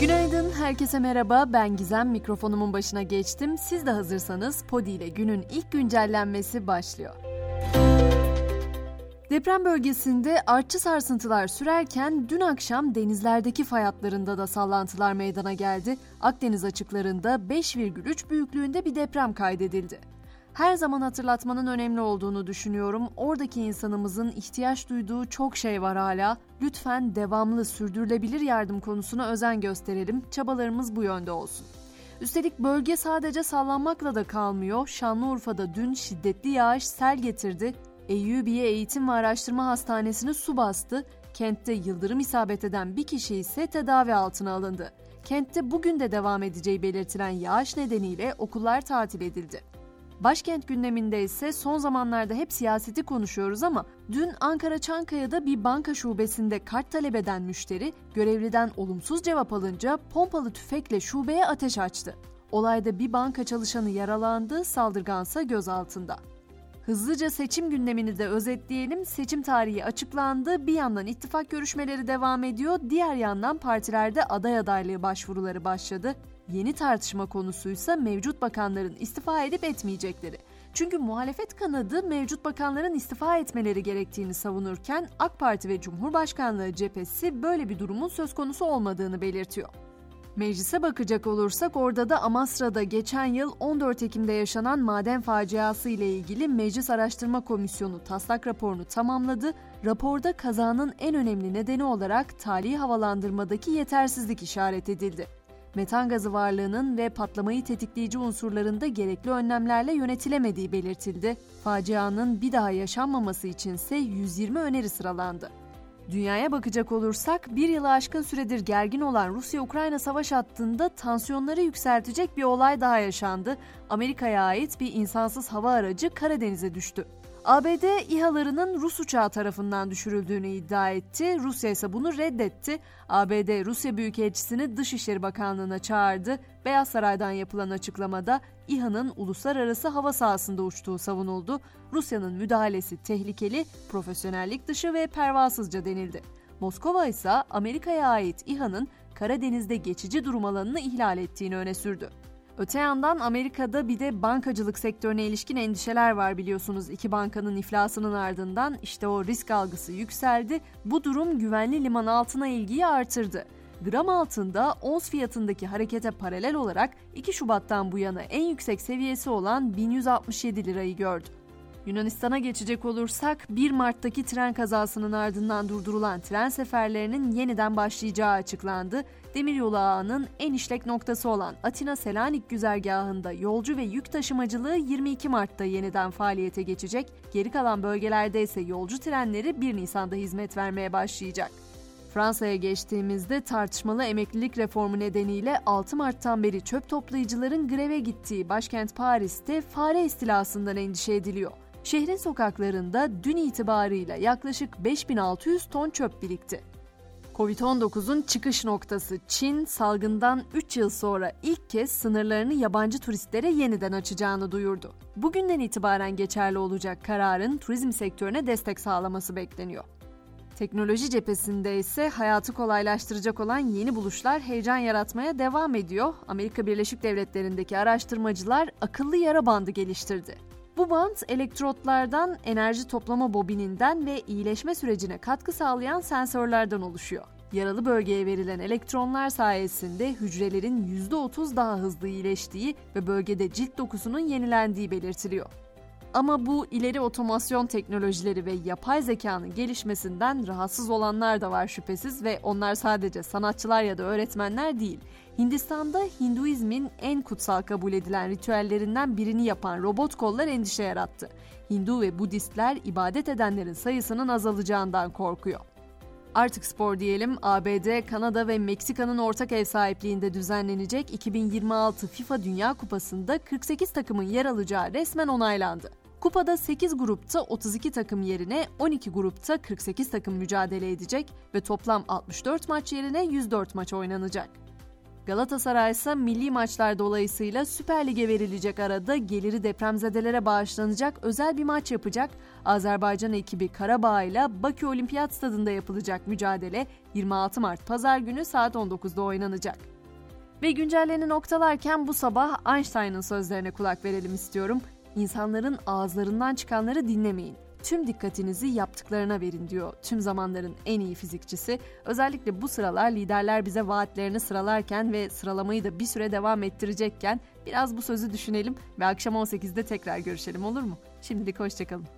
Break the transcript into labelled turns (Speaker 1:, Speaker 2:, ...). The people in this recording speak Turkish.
Speaker 1: Günaydın, herkese merhaba. Ben Gizem, mikrofonumun başına geçtim. Siz de hazırsanız Podi ile günün ilk güncellenmesi başlıyor. Deprem bölgesinde artçı sarsıntılar sürerken dün akşam denizlerdeki fay hatlarında da sallantılar meydana geldi. Akdeniz açıklarında 5,3 büyüklüğünde bir deprem kaydedildi. Her zaman hatırlatmanın önemli olduğunu düşünüyorum. Oradaki insanımızın ihtiyaç duyduğu çok şey var hala. Lütfen devamlı sürdürülebilir yardım konusuna özen gösterelim. Çabalarımız bu yönde olsun. Üstelik bölge sadece sallanmakla da kalmıyor. Şanlıurfa'da dün şiddetli yağış sel getirdi. Eyyubiye Eğitim ve Araştırma Hastanesi'ni su bastı. Kentte yıldırım isabet eden bir kişi ise tedavi altına alındı. Kentte bugün de devam edeceği belirtilen yağış nedeniyle okullar tatil edildi. Başkent gündeminde ise son zamanlarda hep siyaseti konuşuyoruz ama dün Ankara Çankaya'da bir banka şubesinde kart talep eden müşteri görevliden olumsuz cevap alınca pompalı tüfekle şubeye ateş açtı. Olayda bir banka çalışanı yaralandı, saldırgansa gözaltında. Hızlıca seçim gündemini de özetleyelim. Seçim tarihi açıklandı. Bir yandan ittifak görüşmeleri devam ediyor. Diğer yandan partilerde aday adaylığı başvuruları başladı. Yeni tartışma konusuysa mevcut bakanların istifa edip etmeyecekleri. Çünkü muhalefet kanadı mevcut bakanların istifa etmeleri gerektiğini savunurken AK Parti ve Cumhurbaşkanlığı cephesi böyle bir durumun söz konusu olmadığını belirtiyor. Meclise bakacak olursak orada da Amasra'da geçen yıl 14 Ekim'de yaşanan maden faciası ile ilgili Meclis Araştırma Komisyonu taslak raporunu tamamladı. Raporda kazanın en önemli nedeni olarak tali havalandırmadaki yetersizlik işaret edildi metan gazı varlığının ve patlamayı tetikleyici unsurlarında gerekli önlemlerle yönetilemediği belirtildi. Facianın bir daha yaşanmaması içinse 120 öneri sıralandı. Dünyaya bakacak olursak bir yılı aşkın süredir gergin olan Rusya-Ukrayna savaş hattında tansiyonları yükseltecek bir olay daha yaşandı. Amerika'ya ait bir insansız hava aracı Karadeniz'e düştü. ABD İHA'larının Rus uçağı tarafından düşürüldüğünü iddia etti. Rusya ise bunu reddetti. ABD Rusya Büyükelçisini Dışişleri Bakanlığı'na çağırdı. Beyaz Saray'dan yapılan açıklamada İHA'nın uluslararası hava sahasında uçtuğu savunuldu. Rusya'nın müdahalesi tehlikeli, profesyonellik dışı ve pervasızca denildi. Moskova ise Amerika'ya ait İHA'nın Karadeniz'de geçici durum alanını ihlal ettiğini öne sürdü. Öte yandan Amerika'da bir de bankacılık sektörüne ilişkin endişeler var biliyorsunuz. İki bankanın iflasının ardından işte o risk algısı yükseldi. Bu durum güvenli liman altına ilgiyi artırdı. Gram altında ons fiyatındaki harekete paralel olarak 2 Şubat'tan bu yana en yüksek seviyesi olan 1167 lirayı gördü. Yunanistan'a geçecek olursak 1 Mart'taki tren kazasının ardından durdurulan tren seferlerinin yeniden başlayacağı açıklandı. Demiryolu ağının en işlek noktası olan Atina Selanik güzergahında yolcu ve yük taşımacılığı 22 Mart'ta yeniden faaliyete geçecek. Geri kalan bölgelerde ise yolcu trenleri 1 Nisan'da hizmet vermeye başlayacak. Fransa'ya geçtiğimizde tartışmalı emeklilik reformu nedeniyle 6 Mart'tan beri çöp toplayıcıların greve gittiği başkent Paris'te fare istilasından endişe ediliyor. Şehrin sokaklarında dün itibarıyla yaklaşık 5600 ton çöp birikti. Covid-19'un çıkış noktası Çin, salgından 3 yıl sonra ilk kez sınırlarını yabancı turistlere yeniden açacağını duyurdu. Bugünden itibaren geçerli olacak kararın turizm sektörüne destek sağlaması bekleniyor. Teknoloji cephesinde ise hayatı kolaylaştıracak olan yeni buluşlar heyecan yaratmaya devam ediyor. Amerika Birleşik Devletleri'ndeki araştırmacılar akıllı yara bandı geliştirdi. Bu bant elektrotlardan, enerji toplama bobininden ve iyileşme sürecine katkı sağlayan sensörlerden oluşuyor. Yaralı bölgeye verilen elektronlar sayesinde hücrelerin %30 daha hızlı iyileştiği ve bölgede cilt dokusunun yenilendiği belirtiliyor. Ama bu ileri otomasyon teknolojileri ve yapay zekanın gelişmesinden rahatsız olanlar da var şüphesiz ve onlar sadece sanatçılar ya da öğretmenler değil. Hindistan'da Hinduizmin en kutsal kabul edilen ritüellerinden birini yapan robot kollar endişe yarattı. Hindu ve Budistler ibadet edenlerin sayısının azalacağından korkuyor. Artık spor diyelim, ABD, Kanada ve Meksika'nın ortak ev sahipliğinde düzenlenecek 2026 FIFA Dünya Kupası'nda 48 takımın yer alacağı resmen onaylandı. Kupada 8 grupta 32 takım yerine 12 grupta 48 takım mücadele edecek ve toplam 64 maç yerine 104 maç oynanacak. Galatasaray ise milli maçlar dolayısıyla Süper Lig'e verilecek arada geliri depremzedelere bağışlanacak özel bir maç yapacak. Azerbaycan ekibi Karabağ ile Bakü Olimpiyat Stadında yapılacak mücadele 26 Mart Pazar günü saat 19'da oynanacak. Ve güncelleni noktalarken bu sabah Einstein'ın sözlerine kulak verelim istiyorum. İnsanların ağızlarından çıkanları dinlemeyin tüm dikkatinizi yaptıklarına verin diyor tüm zamanların en iyi fizikçisi. Özellikle bu sıralar liderler bize vaatlerini sıralarken ve sıralamayı da bir süre devam ettirecekken biraz bu sözü düşünelim ve akşam 18'de tekrar görüşelim olur mu? Şimdilik hoşçakalın.